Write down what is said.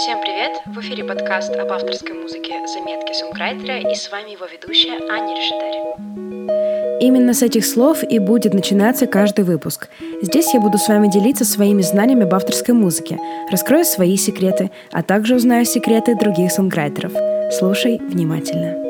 Всем привет! В эфире подкаст об авторской музыке «Заметки сумкрайтера» и с вами его ведущая Аня Решетарь. Именно с этих слов и будет начинаться каждый выпуск. Здесь я буду с вами делиться своими знаниями об авторской музыке, раскрою свои секреты, а также узнаю секреты других сонграйтеров. Слушай внимательно.